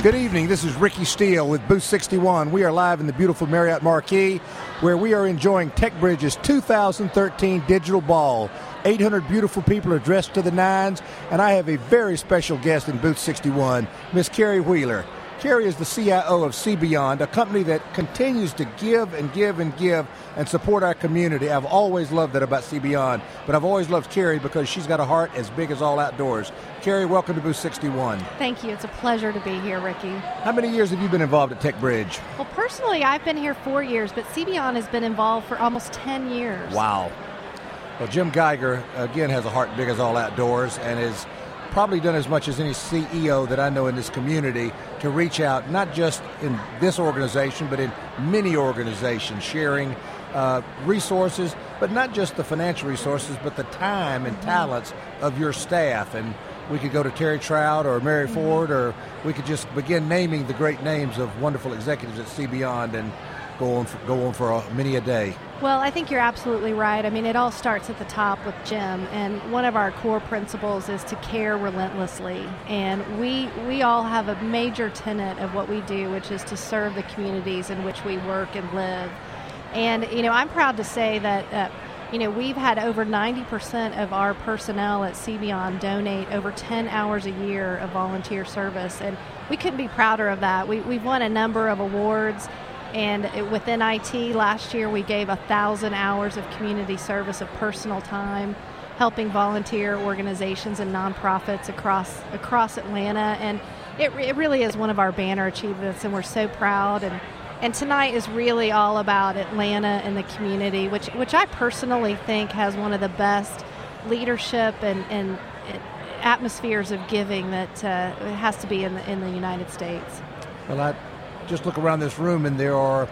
Good evening. This is Ricky Steele with Booth 61. We are live in the beautiful Marriott Marquis where we are enjoying TechBridge's 2013 Digital Ball. 800 beautiful people are dressed to the nines, and I have a very special guest in Booth 61, Miss Carrie Wheeler. Carrie is the CIO of CBeyond, a company that continues to give and give and give and support our community. I've always loved that about CBeyond, but I've always loved Carrie because she's got a heart as big as all outdoors. Carrie, welcome to Booth 61. Thank you. It's a pleasure to be here, Ricky. How many years have you been involved at TechBridge? Well, personally, I've been here four years, but CBeyond has been involved for almost 10 years. Wow. Well, Jim Geiger, again, has a heart big as all outdoors and is probably done as much as any CEO that I know in this community to reach out, not just in this organization, but in many organizations, sharing uh, resources, but not just the financial resources, but the time and talents of your staff. And we could go to Terry Trout or Mary mm-hmm. Ford, or we could just begin naming the great names of wonderful executives at CBeyond and go on for, go on for a, many a day. Well, I think you're absolutely right. I mean, it all starts at the top with Jim, and one of our core principles is to care relentlessly. And we we all have a major tenet of what we do, which is to serve the communities in which we work and live. And you know, I'm proud to say that. Uh, you know, we've had over 90% of our personnel at CBeyond donate over 10 hours a year of volunteer service, and we couldn't be prouder of that. We, we've won a number of awards and it, within IT, last year we gave a thousand hours of community service of personal time, helping volunteer organizations and nonprofits across across Atlanta. And it, it really is one of our banner achievements, and we're so proud. And and tonight is really all about Atlanta and the community, which which I personally think has one of the best leadership and and atmospheres of giving that uh, has to be in the in the United States. Well, I just look around this room and there are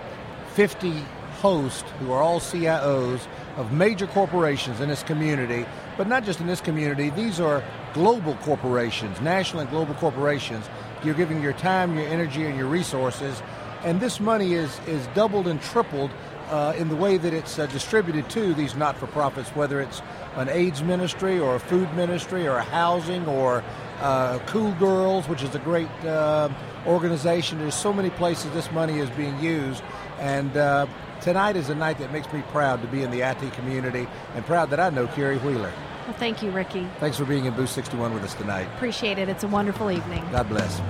50 hosts who are all CIOs of major corporations in this community, but not just in this community, these are global corporations, national and global corporations. You're giving your time, your energy, and your resources, and this money is, is doubled and tripled uh, in the way that it's uh, distributed to these not for profits, whether it's an AIDS ministry or a food ministry or a housing or uh, Cool Girls, which is a great uh, organization. There's so many places this money is being used, and uh, tonight is a night that makes me proud to be in the IT community and proud that I know Carrie Wheeler. Well, thank you, Ricky. Thanks for being in Booth 61 with us tonight. Appreciate it. It's a wonderful evening. God bless.